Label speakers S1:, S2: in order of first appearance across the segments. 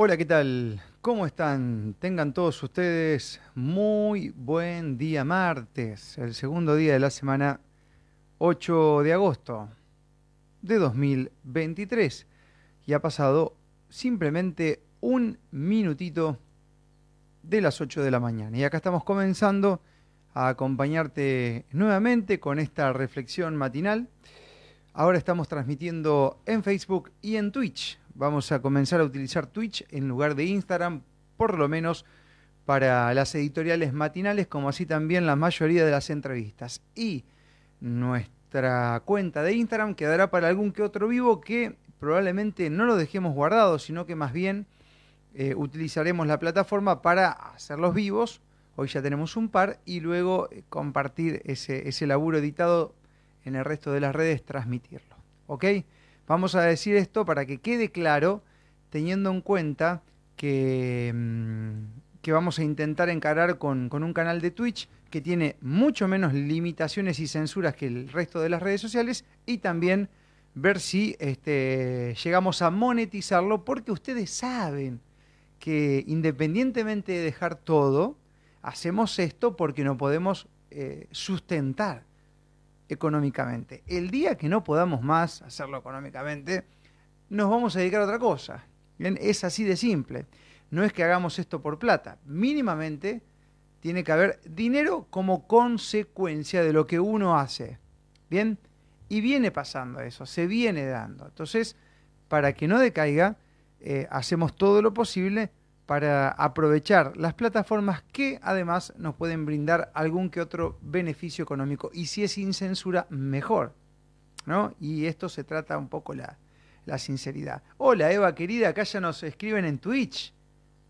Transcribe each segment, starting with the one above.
S1: Hola, ¿qué tal? ¿Cómo están? Tengan todos ustedes muy buen día martes, el segundo día de la semana 8 de agosto de 2023. Y ha pasado simplemente un minutito de las 8 de la mañana. Y acá estamos comenzando a acompañarte nuevamente con esta reflexión matinal. Ahora estamos transmitiendo en Facebook y en Twitch vamos a comenzar a utilizar Twitch en lugar de Instagram, por lo menos para las editoriales matinales, como así también la mayoría de las entrevistas. Y nuestra cuenta de Instagram quedará para algún que otro vivo que probablemente no lo dejemos guardado, sino que más bien eh, utilizaremos la plataforma para hacer los vivos. Hoy ya tenemos un par y luego eh, compartir ese, ese laburo editado en el resto de las redes, transmitirlo. ¿Ok? Vamos a decir esto para que quede claro, teniendo en cuenta que, mm, vamos a intentar encarar con, un canal de Twitch que tiene mucho menos limitaciones y censuras que el resto de las redes sociales y también ver si este, llegamos a monetizarlo porque ustedes saben que independientemente de dejar todo, hacemos esto porque no podemos eh, sustentar económicamente. El día que no podamos más hacerlo económicamente, nos vamos a dedicar a otra cosa. Es así de simple. No es que hagamos esto por plata. Mínimamente tiene que haber dinero como consecuencia de lo que uno hace. ¿Bien? Y viene pasando eso, se viene dando. Entonces, para que no decaiga, eh, hacemos todo lo posible para aprovechar las plataformas que además nos pueden brindar algún que otro beneficio económico. Y si es sin censura, mejor. ¿no? Y esto se trata un poco la, la sinceridad. Hola Eva querida, acá ya nos escriben en Twitch.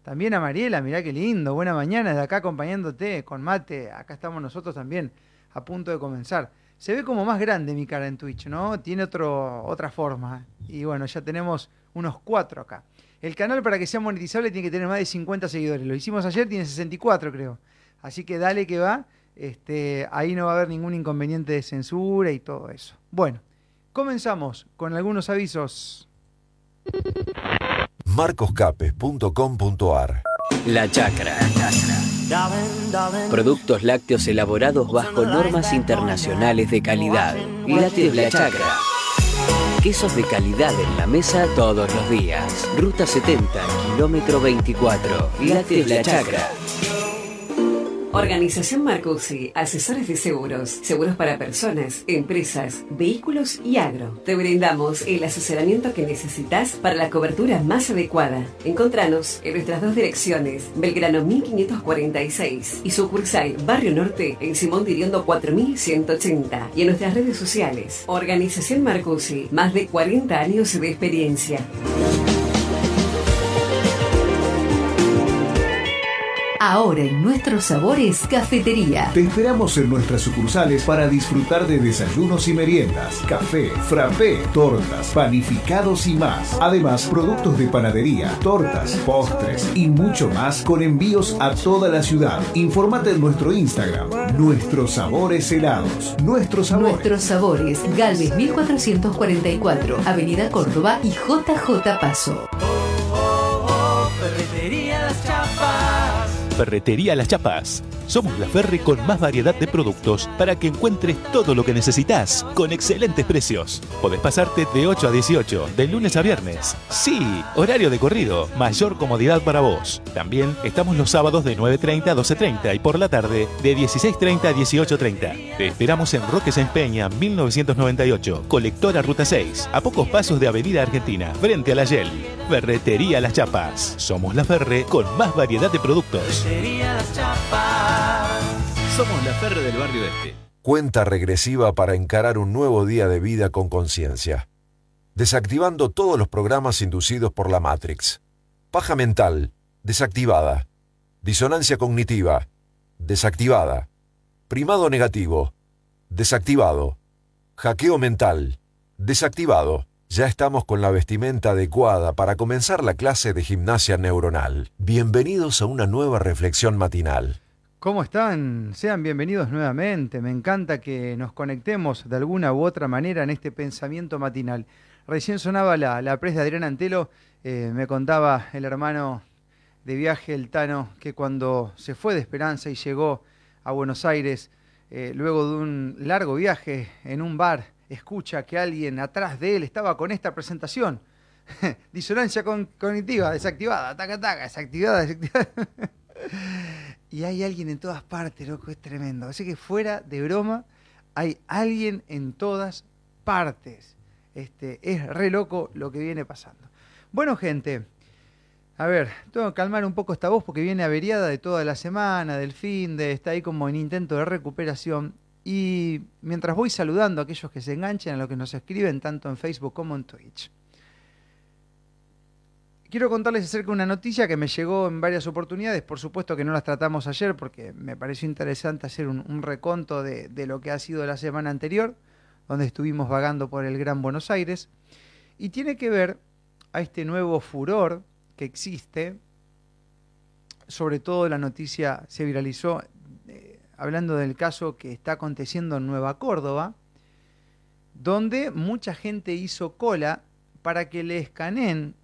S1: También a Mariela, mirá qué lindo, buena mañana de acá acompañándote con mate. Acá estamos nosotros también a punto de comenzar. Se ve como más grande mi cara en Twitch, ¿no? Tiene otro, otra forma. Y bueno, ya tenemos unos cuatro acá. El canal para que sea monetizable tiene que tener más de 50 seguidores. Lo hicimos ayer, tiene 64 creo. Así que dale que va. Este, ahí no va a haber ningún inconveniente de censura y todo eso. Bueno, comenzamos con algunos avisos.
S2: marcoscapes.com.ar
S3: La Chacra. Productos lácteos elaborados bajo normas internacionales de calidad. Lácteos La Chacra. Quesos de calidad en la mesa todos los días. Ruta 70, kilómetro 24. Lácteos La Chacra. Organización Marcusi, asesores de seguros, seguros para personas, empresas, vehículos y agro. Te brindamos el asesoramiento que necesitas para la cobertura más adecuada. Encontranos en nuestras dos direcciones, Belgrano 1546 y sucursal Barrio Norte en Simón Diriondo 4180 y en nuestras redes sociales. Organización Marcusi, más de 40 años de experiencia.
S4: Ahora en nuestros sabores, cafetería.
S5: Te esperamos en nuestras sucursales para disfrutar de desayunos y meriendas, café, frappé, tortas, panificados y más. Además, productos de panadería, tortas, postres y mucho más con envíos a toda la ciudad. Infórmate en nuestro Instagram, Nuestros Sabores Helados. Nuestros Sabores.
S4: Nuestros Sabores, Galvez 1444, Avenida Córdoba y JJ Paso.
S6: Ferretería Las Chapas. Somos la Ferre con más variedad de productos para que encuentres todo lo que necesitas con excelentes precios. Podés pasarte de 8 a 18, de lunes a viernes. Sí, horario de corrido, mayor comodidad para vos. También estamos los sábados de 9.30 a 12.30 y por la tarde de 16.30 a 18.30. Te esperamos en Roque Sáenz Peña, 1998, colectora Ruta 6, a pocos pasos de Avenida Argentina, frente a la Yel. Ferretería Las Chapas. Somos la Ferre con más variedad de productos.
S7: Somos la Ferre del barrio este.
S2: Cuenta regresiva para encarar un nuevo día de vida con conciencia. Desactivando todos los programas inducidos por la Matrix. Paja mental, desactivada. Disonancia cognitiva, desactivada. Primado negativo, desactivado. Hackeo mental, desactivado. Ya estamos con la vestimenta adecuada para comenzar la clase de gimnasia neuronal. Bienvenidos a una nueva reflexión matinal.
S1: ¿Cómo están? Sean bienvenidos nuevamente. Me encanta que nos conectemos de alguna u otra manera en este pensamiento matinal. Recién sonaba la, la pres de Adrián Antelo, eh, me contaba el hermano de viaje, el Tano, que cuando se fue de Esperanza y llegó a Buenos Aires, eh, luego de un largo viaje en un bar, escucha que alguien atrás de él estaba con esta presentación. Disonancia cognitiva, desactivada, taca, taca, desactivada, desactivada. y hay alguien en todas partes, loco, es tremendo. Así que fuera de broma, hay alguien en todas partes. Este, es re loco lo que viene pasando. Bueno, gente, a ver, tengo que calmar un poco esta voz porque viene averiada de toda la semana, del fin de, está ahí como en intento de recuperación. Y mientras voy saludando a aquellos que se enganchen a lo que nos escriben tanto en Facebook como en Twitch. Quiero contarles acerca de una noticia que me llegó en varias oportunidades. Por supuesto que no las tratamos ayer porque me pareció interesante hacer un, reconto de, de, lo que ha sido la semana anterior, donde estuvimos vagando por el Gran Buenos Aires. Y tiene que ver a este nuevo furor que existe, sobre todo la noticia se viralizó hablando del caso que está aconteciendo en Nueva Córdoba, donde mucha gente hizo cola para que le escaneen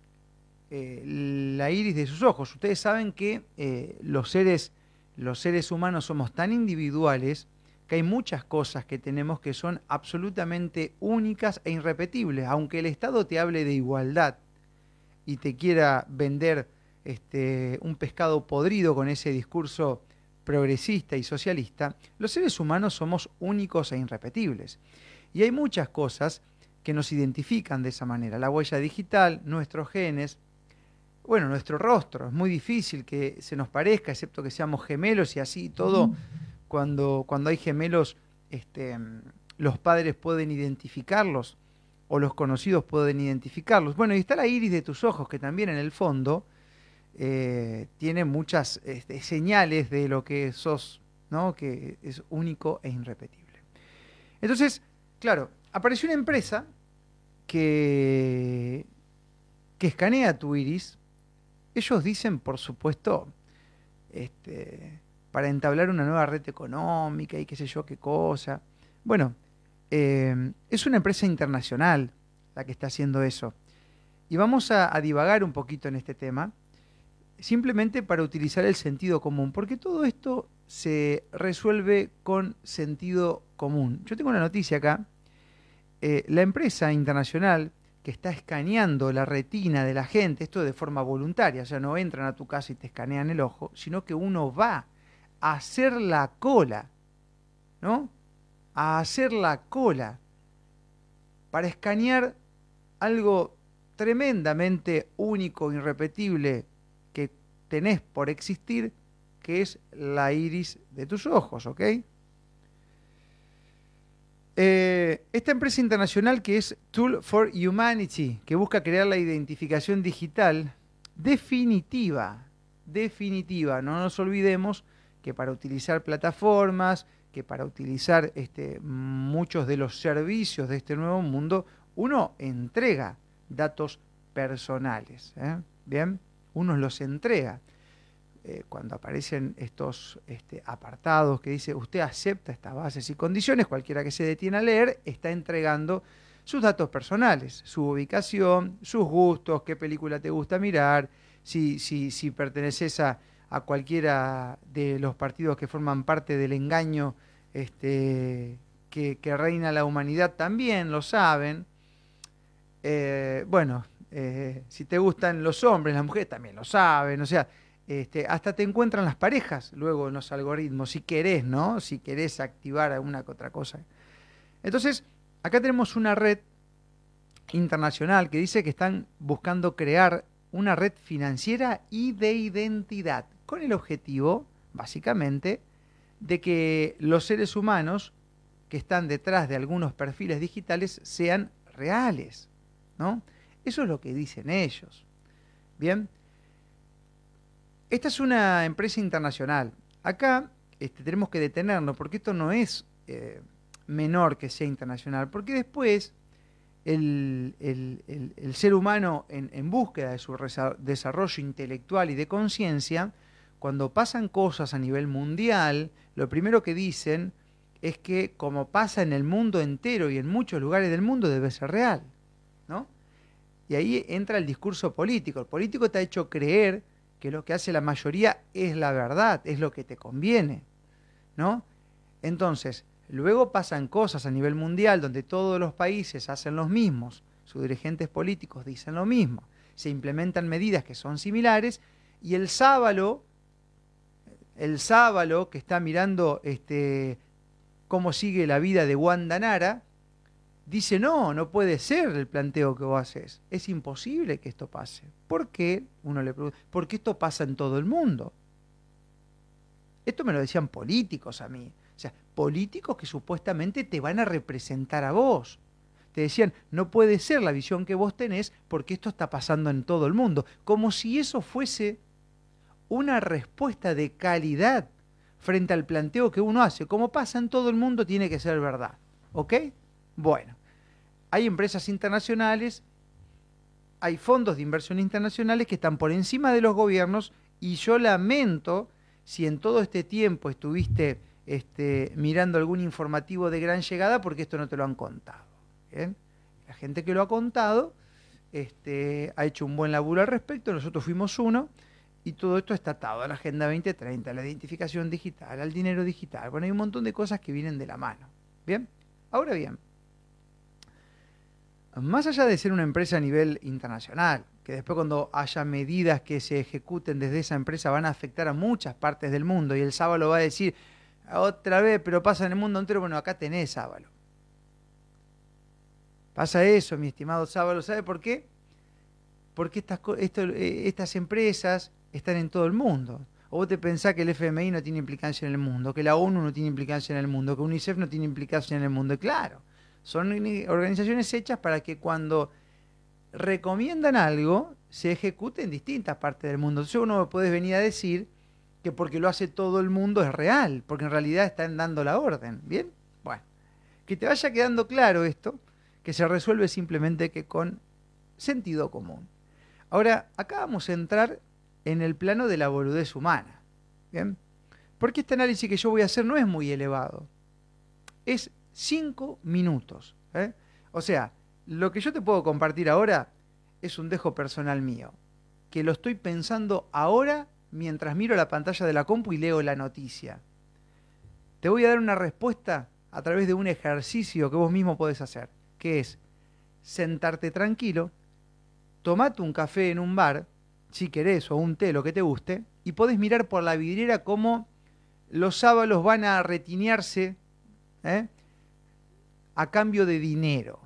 S1: eh, la iris de sus ojos. Ustedes saben que eh, los, seres, los seres humanos somos tan individuales que hay muchas cosas que tenemos que son absolutamente únicas e irrepetibles, aunque el Estado te hable de igualdad y te quiera vender este, un pescado podrido con ese discurso progresista y socialista, los seres humanos somos únicos e irrepetibles. Y hay muchas cosas que nos identifican de esa manera. La huella digital, nuestros genes, bueno, nuestro rostro. Es muy difícil que se nos parezca, excepto que seamos gemelos y así todo. Cuando, cuando hay gemelos, este, los padres pueden identificarlos o los conocidos pueden identificarlos. Bueno, y está la iris de tus ojos, que también en el fondo eh, tiene muchas este, señales de lo que sos, que es único e irrepetible. Entonces, claro, apareció una empresa que, que escanea tu iris. Ellos dicen, por supuesto, este, para entablar una nueva red económica y qué sé yo qué cosa. Bueno, eh, es una empresa internacional la que está haciendo eso. Y vamos a, divagar un poquito en este tema, simplemente para utilizar el sentido común, porque todo esto se resuelve con sentido común. Yo tengo una noticia acá. Eh, la empresa internacional que está escaneando la retina de la gente, esto de forma voluntaria, o sea, no entran a tu casa y te escanean el ojo, sino que uno va a hacer la cola, ¿no? a hacer la cola para escanear algo tremendamente único, irrepetible tenés por existir, que es la iris de tus ojos, ¿ok? Eh, esta empresa internacional que es Tool for Humanity, que busca crear la identificación digital definitiva, definitiva, no nos olvidemos que para utilizar plataformas, que para utilizar este, muchos de los servicios de este nuevo mundo, uno entrega datos personales. ¿eh? Bien, uno los entrega. Eh, cuando aparecen estos este, apartados que dice usted acepta estas bases y condiciones, cualquiera que se detiene a leer está entregando sus datos personales, su ubicación, sus gustos, qué película te gusta mirar, si, si, si perteneces a, a cualquiera de los partidos que forman parte del engaño este, que, reina la humanidad, también lo saben. Eh, bueno, eh, si te gustan los hombres, las mujeres también lo saben, o sea, este, hasta te encuentran las parejas luego en los algoritmos, si querés, ¿no? Si querés activar alguna otra cosa. Entonces, acá tenemos una red internacional que dice que están buscando crear una red financiera y de identidad con el objetivo, básicamente, de que los seres humanos que están detrás de algunos perfiles digitales sean reales, ¿no? Eso es lo que dicen ellos. Bien, esta es una empresa internacional. Acá este, tenemos que detenernos porque esto no es eh, menor que sea internacional, porque después el, ser humano en búsqueda de su desarrollo intelectual y de conciencia cuando pasan cosas a nivel mundial, lo primero que dicen es que como pasa en el mundo entero y en muchos lugares del mundo debe ser real, ¿no? Y ahí entra el discurso político. El político te ha hecho creer que lo que hace la mayoría es la verdad, es lo que te conviene, ¿no? Entonces, luego pasan cosas a nivel mundial donde todos los países hacen los mismos, sus dirigentes políticos dicen lo mismo, se implementan medidas que son similares y el sábalo, el sábalo que está mirando este, cómo sigue la vida de Wanda Nara, dice, no, no puede ser el planteo que vos haces. Es imposible que esto pase. ¿Por qué? Uno le pregunta, porque esto pasa en todo el mundo. Esto me lo decían políticos a mí. O sea, políticos que supuestamente te van a representar a vos. Te decían, no puede ser la visión que vos tenés porque esto está pasando en todo el mundo. Como si eso fuese una respuesta de calidad frente al planteo que uno hace. Como pasa en todo el mundo, tiene que ser verdad. ¿Ok? Bueno, hay empresas internacionales, hay fondos de inversión internacionales que están por encima de los gobiernos y yo lamento si en todo este tiempo estuviste este, mirando algún informativo de gran llegada porque esto no te lo han contado. La gente que lo ha contado este, ha hecho un buen laburo al respecto, nosotros fuimos uno y todo esto está atado a la Agenda 2030, a la identificación digital, al dinero digital. Bueno, hay un montón de cosas que vienen de la mano. Bien, ahora bien, más allá de ser una empresa a nivel internacional, que después cuando haya medidas que se ejecuten desde esa empresa van a afectar a muchas partes del mundo y el sábalo va a decir otra vez, pero pasa en el mundo entero, bueno, acá tenés sábalo. Pasa eso, mi estimado sábalo, ¿sabe por qué? Porque estas, eh, estas empresas están en todo el mundo. O vos te pensás que el FMI no tiene implicancia en el mundo, que la ONU no tiene implicancia en el mundo, que UNICEF no tiene implicancia en el mundo. claro, son organizaciones hechas para que cuando recomiendan algo se ejecute en distintas partes del mundo. Entonces uno puede venir a decir que porque lo hace todo el mundo es real, porque en realidad están dando la orden. ¿Bien? Bueno, que te vaya quedando claro esto, que se resuelve simplemente que con sentido común. Ahora, acá vamos a entrar en el plano de la boludez humana. ¿Bien? Porque este análisis que yo voy a hacer no es muy elevado. Es cinco minutos. ¿eh? O sea, lo que yo te puedo compartir ahora es un dejo personal mío, que lo estoy pensando ahora mientras miro la pantalla de la compu y leo la noticia. Te voy a dar una respuesta a través de un ejercicio que vos mismo podés hacer, que es sentarte tranquilo, tomate un café en un bar, si querés, o un té, lo que te guste, y podés mirar por la vidriera cómo los sábalos van a retinearse ¿eh? A cambio de dinero.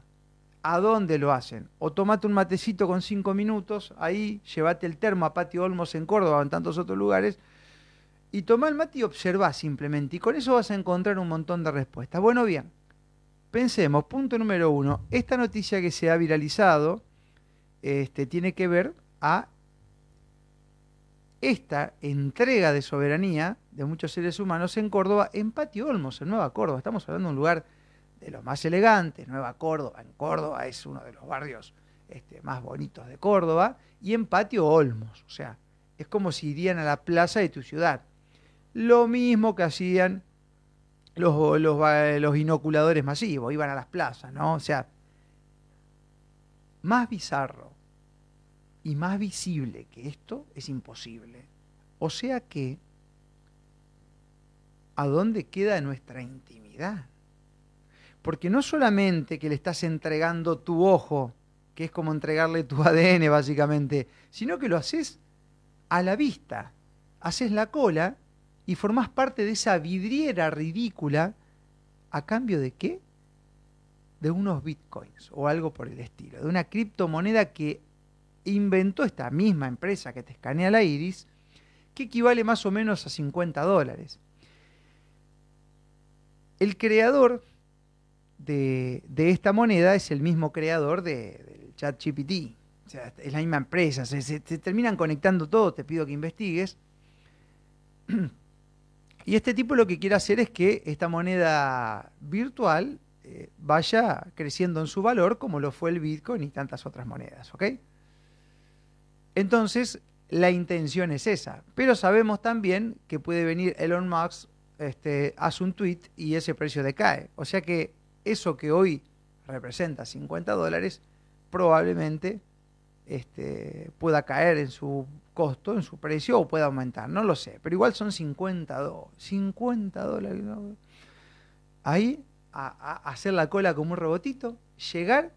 S1: ¿A dónde lo hacen? O tomate un matecito con cinco minutos, ahí llévate el termo a Patio Olmos en Córdoba o en tantos otros lugares, y toma el mate y observa simplemente. Y con eso vas a encontrar un montón de respuestas. Bueno, bien, pensemos, punto número uno, esta noticia que se ha viralizado este, tiene que ver a esta entrega de soberanía de muchos seres humanos en Córdoba, en Patio Olmos, en Nueva Córdoba. Estamos hablando de un lugar de los más elegantes, Nueva Córdoba, en Córdoba es uno de los barrios este, más bonitos de Córdoba, y en Patio Olmos, o sea, es como si irían a la plaza de tu ciudad. Lo mismo que hacían los, los, inoculadores masivos, iban a las plazas, ¿no? O sea, más bizarro y más visible que esto es imposible. O sea que, ¿a dónde queda nuestra intimidad? Porque no solamente que le estás entregando tu ojo, que es como entregarle tu ADN básicamente, sino que lo haces a la vista, haces la cola y formás parte de esa vidriera ridícula a cambio de qué? De unos bitcoins o algo por el estilo, de una criptomoneda que inventó esta misma empresa que te escanea la iris, que equivale más o menos a 50 dólares. El creador de, esta moneda es el mismo creador de, del chat GPT. O sea, es la misma empresa, se, terminan conectando todo, te pido que investigues. Y este tipo lo que quiere hacer es que esta moneda virtual eh, vaya creciendo en su valor como lo fue el Bitcoin y tantas otras monedas, ¿ok? Entonces, la intención es esa, pero sabemos también que puede venir Elon Musk, este, hace un tweet y ese precio decae. O sea que eso que hoy representa 50 dólares, probablemente este, pueda caer en su costo, en su precio, o pueda aumentar, no lo sé, pero igual son 50 dólares. 50 dólares. Ahí, a, hacer la cola como un robotito, llegar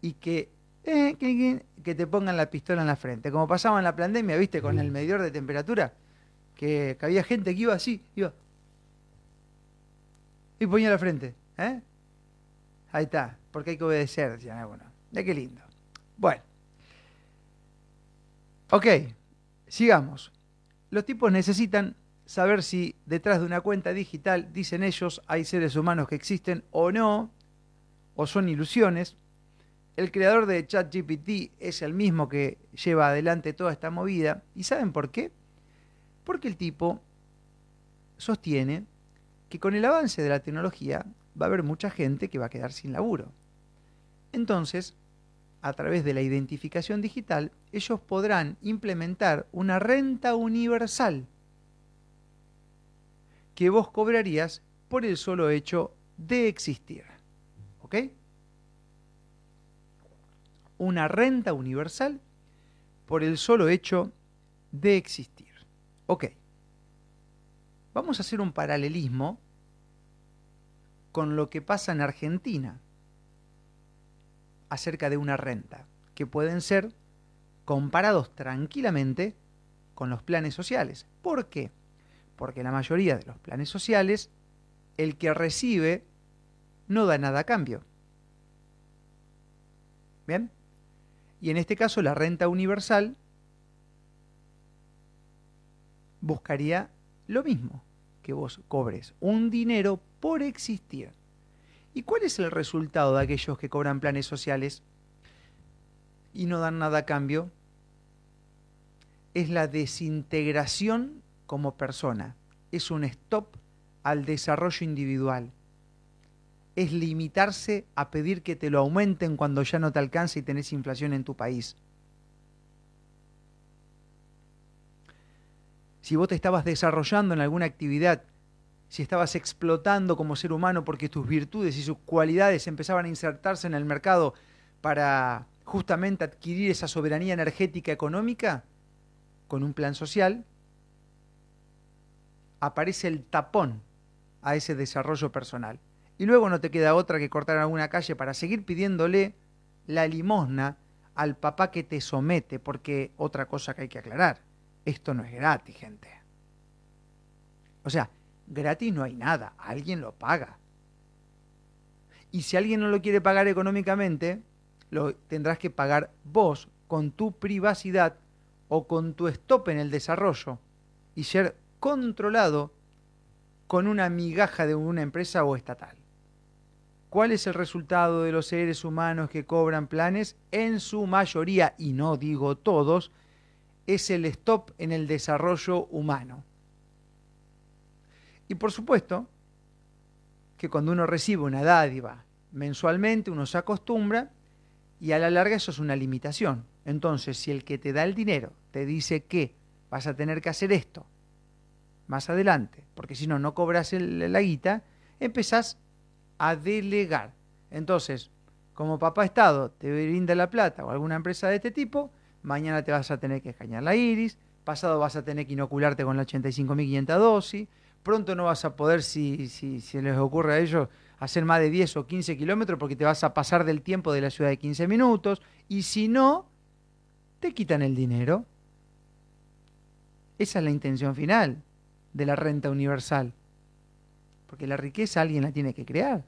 S1: y que, eh, que, te pongan la pistola en la frente. Como pasaba en la pandemia, ¿viste? Con el medidor de temperatura, que, había gente que iba así, iba. Y ponía la frente. ¿eh? Ahí está, porque hay que obedecer, decían algunos. De qué lindo. Bueno. Ok, sigamos. Los tipos necesitan saber si detrás de una cuenta digital, dicen ellos, hay seres humanos que existen o no, o son ilusiones. El creador de ChatGPT es el mismo que lleva adelante toda esta movida. ¿Y saben por qué? Porque el tipo sostiene que con el avance de la tecnología va a haber mucha gente que va a quedar sin laburo. Entonces, a través de la identificación digital, ellos podrán implementar una renta universal que vos cobrarías por el solo hecho de existir. ¿Ok? Una renta universal por el solo hecho de existir. Ok. Vamos a hacer un paralelismo con lo que pasa en Argentina acerca de una renta, que pueden ser comparados tranquilamente con los planes sociales. ¿Por qué? Porque la mayoría de los planes sociales, el que recibe no da nada a cambio. ¿Bien? Y en este caso la renta universal buscaría lo mismo, que vos cobres un dinero por existir. ¿Y cuál es el resultado de aquellos que cobran planes sociales y no dan nada a cambio? Es la desintegración como persona. Es un stop al desarrollo individual. Es limitarse a pedir que te lo aumenten cuando ya no te alcance y tenés inflación en tu país. Si vos te estabas desarrollando en alguna actividad si estabas explotando como ser humano porque tus virtudes y sus cualidades empezaban a insertarse en el mercado para justamente adquirir esa soberanía energética económica, con un plan social, aparece el tapón a ese desarrollo personal. Y luego no te queda otra que cortar alguna calle para seguir pidiéndole la limosna al papá que te somete, porque otra cosa que hay que aclarar, esto no es gratis, gente. O sea, Gratis no hay nada, alguien lo paga. Y si alguien no lo quiere pagar económicamente, lo tendrás que pagar vos con tu privacidad o con tu stop en el desarrollo y ser controlado con una migaja de una empresa o estatal. ¿Cuál es el resultado de los seres humanos que cobran planes? En su mayoría, y no digo todos, es el stop en el desarrollo humano. Y por supuesto que cuando uno recibe una dádiva mensualmente, uno se acostumbra y a la larga eso es una limitación. Entonces, si el que te da el dinero te dice que vas a tener que hacer esto más adelante, porque si no, no cobras la guita, empezás a delegar. Entonces, como papá Estado te brinda la plata o alguna empresa de este tipo, mañana te vas a tener que escañar la iris, pasado vas a tener que inocularte con la 85.500 dosis, pronto no vas a poder, si, si, si les ocurre a ellos, hacer más de 10 o 15 kilómetros porque te vas a pasar del tiempo de la ciudad de 15 minutos. Y si no, te quitan el dinero. Esa es la intención final de la renta universal. Porque la riqueza alguien la tiene que crear.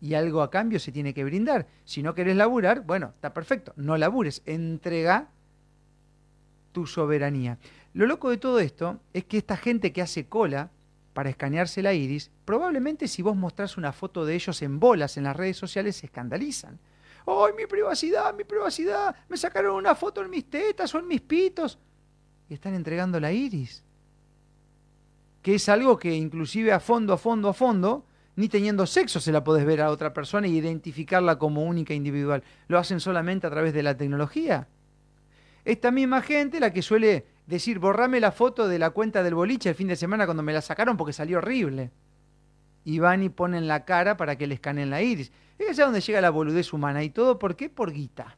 S1: Y algo a cambio se tiene que brindar. Si no querés laburar, bueno, está perfecto. No labures. Entrega tu soberanía. Lo loco de todo esto es que esta gente que hace cola, para escanearse la iris, probablemente si vos mostrás una foto de ellos en bolas en las redes sociales se escandalizan. ¡Ay, mi privacidad, mi privacidad! Me sacaron una foto en mis tetas o en mis pitos. Y están entregando la iris. Que es algo que inclusive a fondo, a fondo, a fondo, ni teniendo sexo se la podés ver a otra persona e identificarla como única individual. Lo hacen solamente a través de la tecnología. Esta misma gente, la que suele decir, borrame la foto de la cuenta del boliche el fin de semana cuando me la sacaron porque salió horrible. Y van y ponen la cara para que le escaneen la iris. Es allá donde llega la boludez humana. ¿Y todo por qué? Por guita.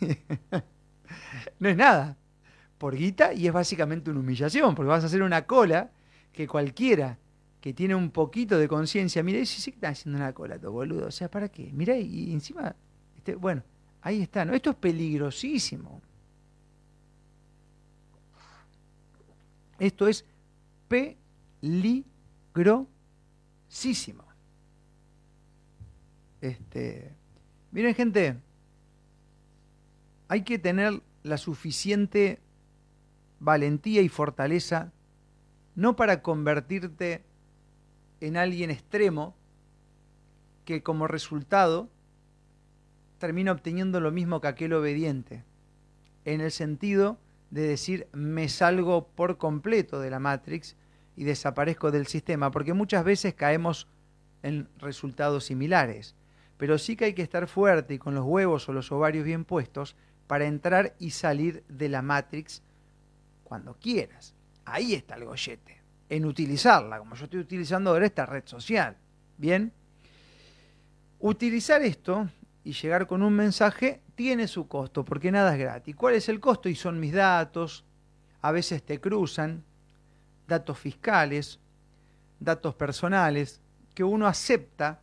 S1: no es nada. Por guita y es básicamente una humillación, porque vas a hacer una cola que cualquiera que tiene un poquito de conciencia, mira, y sí que está haciendo una cola, todo boludo. O sea, ¿para qué? Mira, y encima, este, bueno, ahí está, ¿no? Esto es peligrosísimo. Esto es peligrosísimo. Este, miren, gente, hay que tener la suficiente valentía y fortaleza no para convertirte en alguien extremo que como resultado termina obteniendo lo mismo que aquel obediente, en el sentido de decir me salgo por completo de la Matrix y desaparezco del sistema, porque muchas veces caemos en resultados similares, pero sí que hay que estar fuerte y con los huevos o los ovarios bien puestos para entrar y salir de la Matrix cuando quieras. Ahí está el gollete, en utilizarla, como yo estoy utilizando ahora esta red social. Bien, utilizar esto y llegar con un mensaje tiene su costo, porque nada es gratis. ¿Cuál es el costo? Y son mis datos, a veces te cruzan, datos fiscales, datos personales, que uno acepta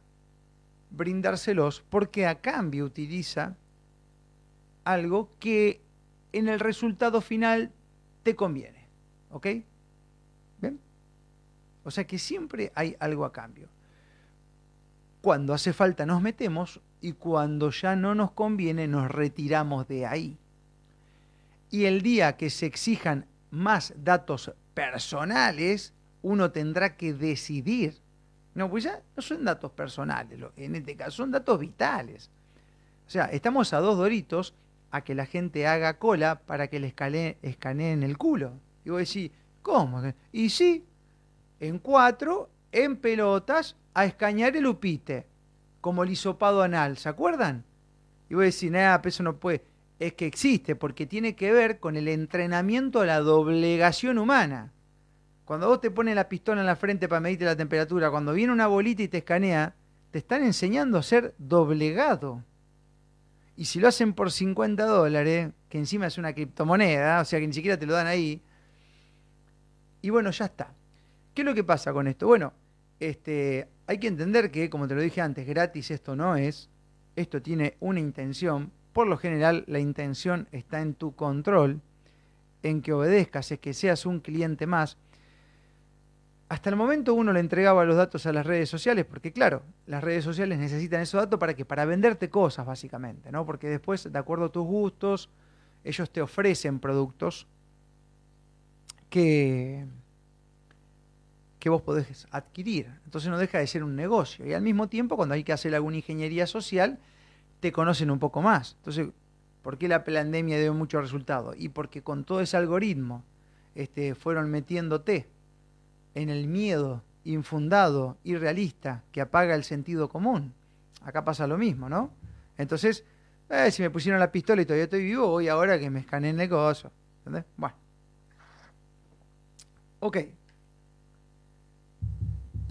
S1: brindárselos porque a cambio utiliza algo que en el resultado final te conviene. ¿Ok? ¿Ven? O sea que siempre hay algo a cambio. Cuando hace falta nos metemos y cuando ya no nos conviene nos retiramos de ahí. Y el día que se exijan más datos personales, uno tendrá que decidir. No, pues ya no son datos personales, en este caso son datos vitales. O sea, estamos a dos doritos a que la gente haga cola para que le escaneen el culo. Y vos decís, ¿cómo? Y sí, en cuatro, en pelotas, a escañar el upite como el hisopado anal, ¿se acuerdan? Y voy a decir, nada, eso no puede. Es que existe, porque tiene que ver con el entrenamiento a la doblegación humana. Cuando vos te pones la pistola en la frente para medirte la temperatura, cuando viene una bolita y te escanea, te están enseñando a ser doblegado. Y si lo hacen por 50 dólares, que encima es una criptomoneda, o sea que ni siquiera te lo dan ahí, y bueno, ya está. ¿Qué es lo que pasa con esto? Bueno, este, hay que entender que, como te lo dije antes, gratis esto no es, esto tiene una intención, por lo general la intención está en tu control, en que obedezcas, es que seas un cliente más. Hasta el momento uno le entregaba los datos a las redes sociales, porque claro, las redes sociales necesitan esos datos para que para venderte cosas básicamente, ¿no? Porque después, de acuerdo a tus gustos, ellos te ofrecen productos que que vos podés adquirir. Entonces no deja de ser un negocio. Y al mismo tiempo, cuando hay que hacer alguna ingeniería social, te conocen un poco más. Entonces, ¿por qué la pandemia dio mucho resultado? Y porque con todo ese algoritmo este, fueron metiéndote en el miedo infundado, irrealista, que apaga el sentido común. Acá pasa lo mismo, ¿no? Entonces, eh, si me pusieron la pistola y todavía estoy vivo, voy ahora que me escaneen el negocio. ¿Entendés? Bueno. Ok.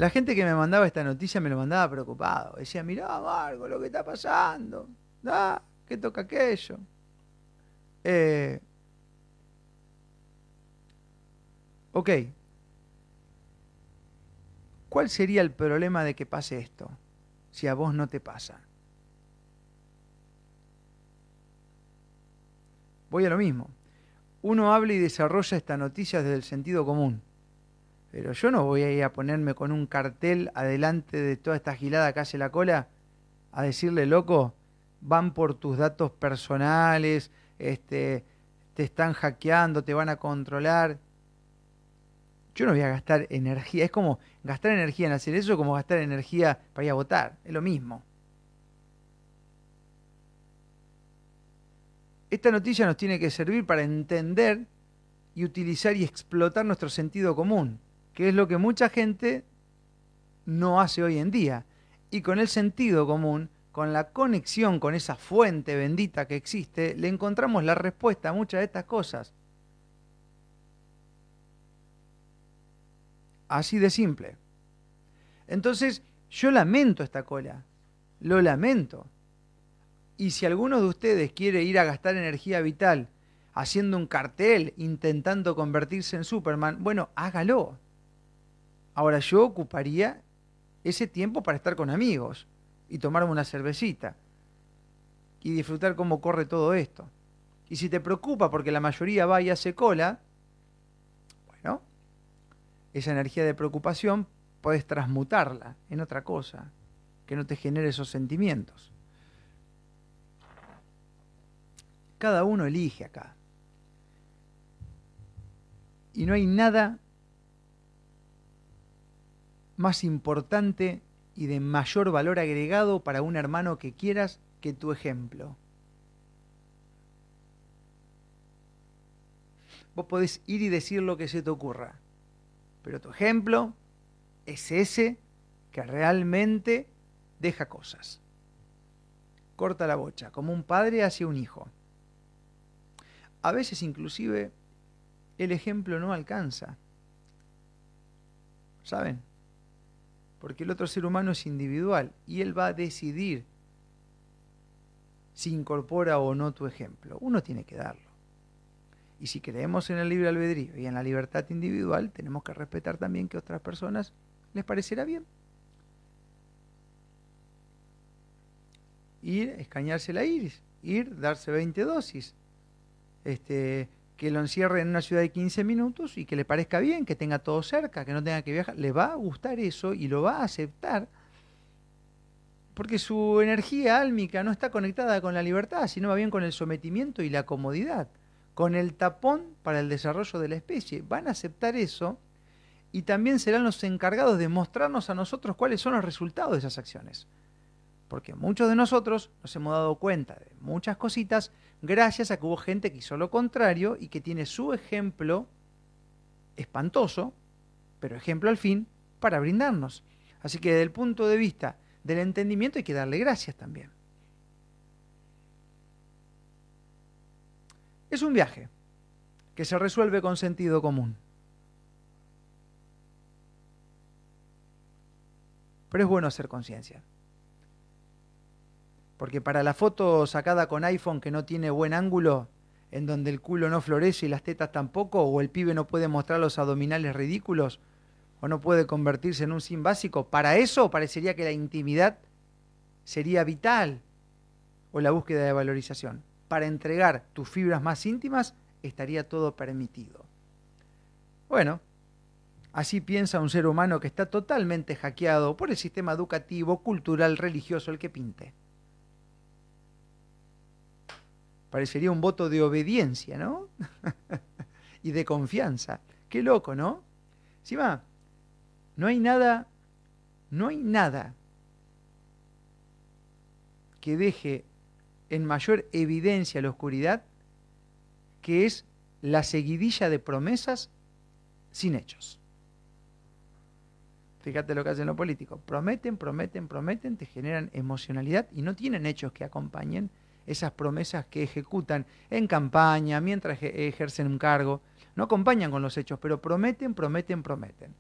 S1: La gente que me mandaba esta noticia me lo mandaba preocupado. Decía, mirá, Marco, lo que está pasando. ¿Da? ¿Qué toca aquello? Eh, ok. ¿Cuál sería el problema de que pase esto si a vos no te pasa? Voy a lo mismo. Uno habla y desarrolla esta noticia desde el sentido común. Pero yo no voy a ir a ponerme con un cartel adelante de toda esta gilada que hace la cola a decirle, loco, van por tus datos personales, este, te están hackeando, te van a controlar. Yo no voy a gastar energía. Es como gastar energía en hacer eso, como gastar energía para ir a votar. Es lo mismo. Esta noticia nos tiene que servir para entender y utilizar y explotar nuestro sentido común que es lo que mucha gente no hace hoy en día. Y con el sentido común, con la conexión con esa fuente bendita que existe, le encontramos la respuesta a muchas de estas cosas. Así de simple. Entonces, yo lamento esta cola, lo lamento. Y si alguno de ustedes quiere ir a gastar energía vital haciendo un cartel, intentando convertirse en Superman, bueno, hágalo. Ahora yo ocuparía ese tiempo para estar con amigos y tomarme una cervecita y disfrutar cómo corre todo esto. Y si te preocupa porque la mayoría va y hace cola, bueno, esa energía de preocupación puedes transmutarla en otra cosa que no te genere esos sentimientos. Cada uno elige acá. Y no hay nada más importante y de mayor valor agregado para un hermano que quieras que tu ejemplo. Vos podés ir y decir lo que se te ocurra, pero tu ejemplo es ese que realmente deja cosas. Corta la bocha, como un padre hacia un hijo. A veces inclusive el ejemplo no alcanza. ¿Saben? Porque el otro ser humano es individual y él va a decidir si incorpora o no tu ejemplo. Uno tiene que darlo. Y si creemos en el libre albedrío y en la libertad individual, tenemos que respetar también que a otras personas les parecerá bien. Ir, escañarse la iris, ir, darse 20 dosis, este, que lo encierre en una ciudad de 15 minutos y que le parezca bien, que tenga todo cerca, que no tenga que viajar, le va a gustar eso y lo va a aceptar porque su energía álmica no está conectada con la libertad, sino va bien con el sometimiento y la comodidad, con el tapón para el desarrollo de la especie. Van a aceptar eso y también serán los encargados de mostrarnos a nosotros cuáles son los resultados de esas acciones. Porque muchos de nosotros nos hemos dado cuenta de muchas cositas gracias a que hubo gente que hizo lo contrario y que tiene su ejemplo espantoso, pero ejemplo al fin, para brindarnos. Así que desde el punto de vista del entendimiento hay que darle gracias también. Es un viaje que se resuelve con sentido común. Pero es bueno hacer conciencia. Porque para la foto sacada con iPhone que no tiene buen ángulo, en donde el culo no florece y las tetas tampoco, o el pibe no puede mostrar los abdominales ridículos, o no puede convertirse en un sin básico, para eso parecería que la intimidad sería vital, o la búsqueda de valorización. Para entregar tus fibras más íntimas estaría todo permitido. Bueno, así piensa un ser humano que está totalmente hackeado por el sistema educativo, cultural, religioso, el que pinte. Parecería un voto de obediencia, ¿no? y de confianza. Qué loco, ¿no? Encima, no hay nada, no hay nada que deje en mayor evidencia la oscuridad que es la seguidilla de promesas sin hechos. Fíjate lo que hacen los políticos. Prometen, prometen, prometen, te generan emocionalidad y no tienen hechos que acompañen esas promesas que ejecutan en campaña, mientras ejercen un cargo. No acompañan con los hechos, pero prometen, prometen, prometen.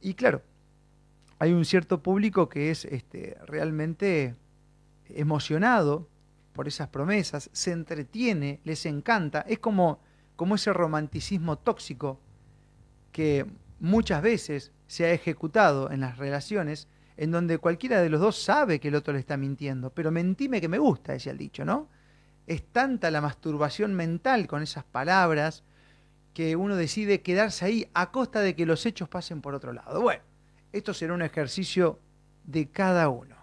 S1: Y claro, hay un cierto público que es este, realmente emocionado por esas promesas, se entretiene, les encanta, es como, como ese romanticismo tóxico que muchas veces se ha ejecutado en las relaciones en donde cualquiera de los dos sabe que el otro le está mintiendo, pero mentime que me gusta, decía el dicho, ¿no? Es tanta la masturbación mental con esas palabras que uno decide quedarse ahí a costa de que los hechos pasen por otro lado. Bueno, esto será un ejercicio de cada uno.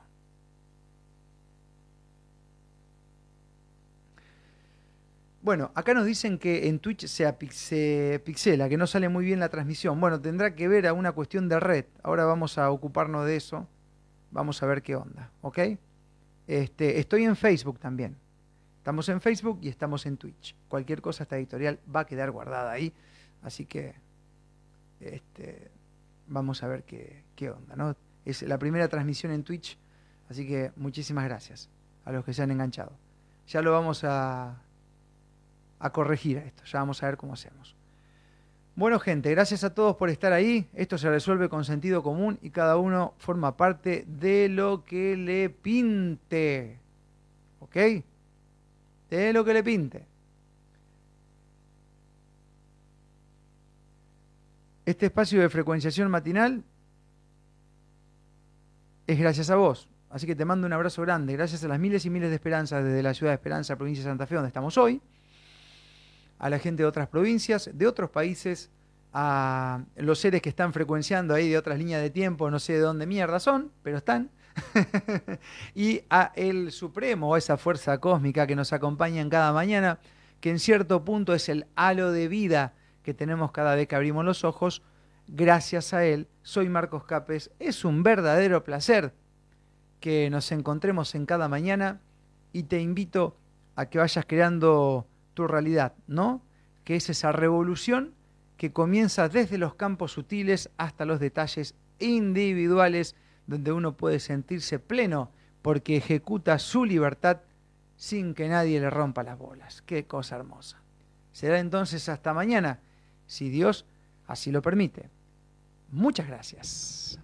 S1: Bueno, acá nos dicen que en Twitch se, se, pixela, que no sale muy bien la transmisión. Bueno, tendrá que ver a una cuestión de red. Ahora vamos a ocuparnos de eso. Vamos a ver qué onda, ¿ok? Este, estoy en Facebook también. Estamos en Facebook y estamos en Twitch. Cualquier cosa, esta editorial va a quedar guardada ahí. Así que este, vamos a ver qué, qué onda, ¿no? Es la primera transmisión en Twitch. Así que muchísimas gracias a los que se han enganchado. Ya lo vamos a a corregir esto. Ya vamos a ver cómo hacemos. Bueno, gente, gracias a todos por estar ahí. Esto se resuelve con sentido común y cada uno forma parte de lo que le pinte. ¿Ok? De lo que le pinte. Este espacio de frecuenciación matinal es gracias a vos. Así que te mando un abrazo grande. Gracias a las miles y miles de esperanzas desde la ciudad de Esperanza, provincia de Santa Fe, donde estamos hoy a la gente de otras provincias, de otros países, a los seres que están frecuenciando ahí de otras líneas de tiempo, no sé de dónde mierda son, pero están, y a el Supremo, esa fuerza cósmica que nos acompaña en cada mañana, que en cierto punto es el halo de vida que tenemos cada vez que abrimos los ojos, gracias a él, soy Marcos Capes, es un verdadero placer que nos encontremos en cada mañana y te invito a que vayas creando realidad, ¿no? Que es esa revolución que comienza desde los campos sutiles hasta los detalles individuales donde uno puede sentirse pleno porque ejecuta su libertad sin que nadie le rompa las bolas. Qué cosa hermosa. Será entonces hasta mañana, si Dios así lo permite. Muchas gracias.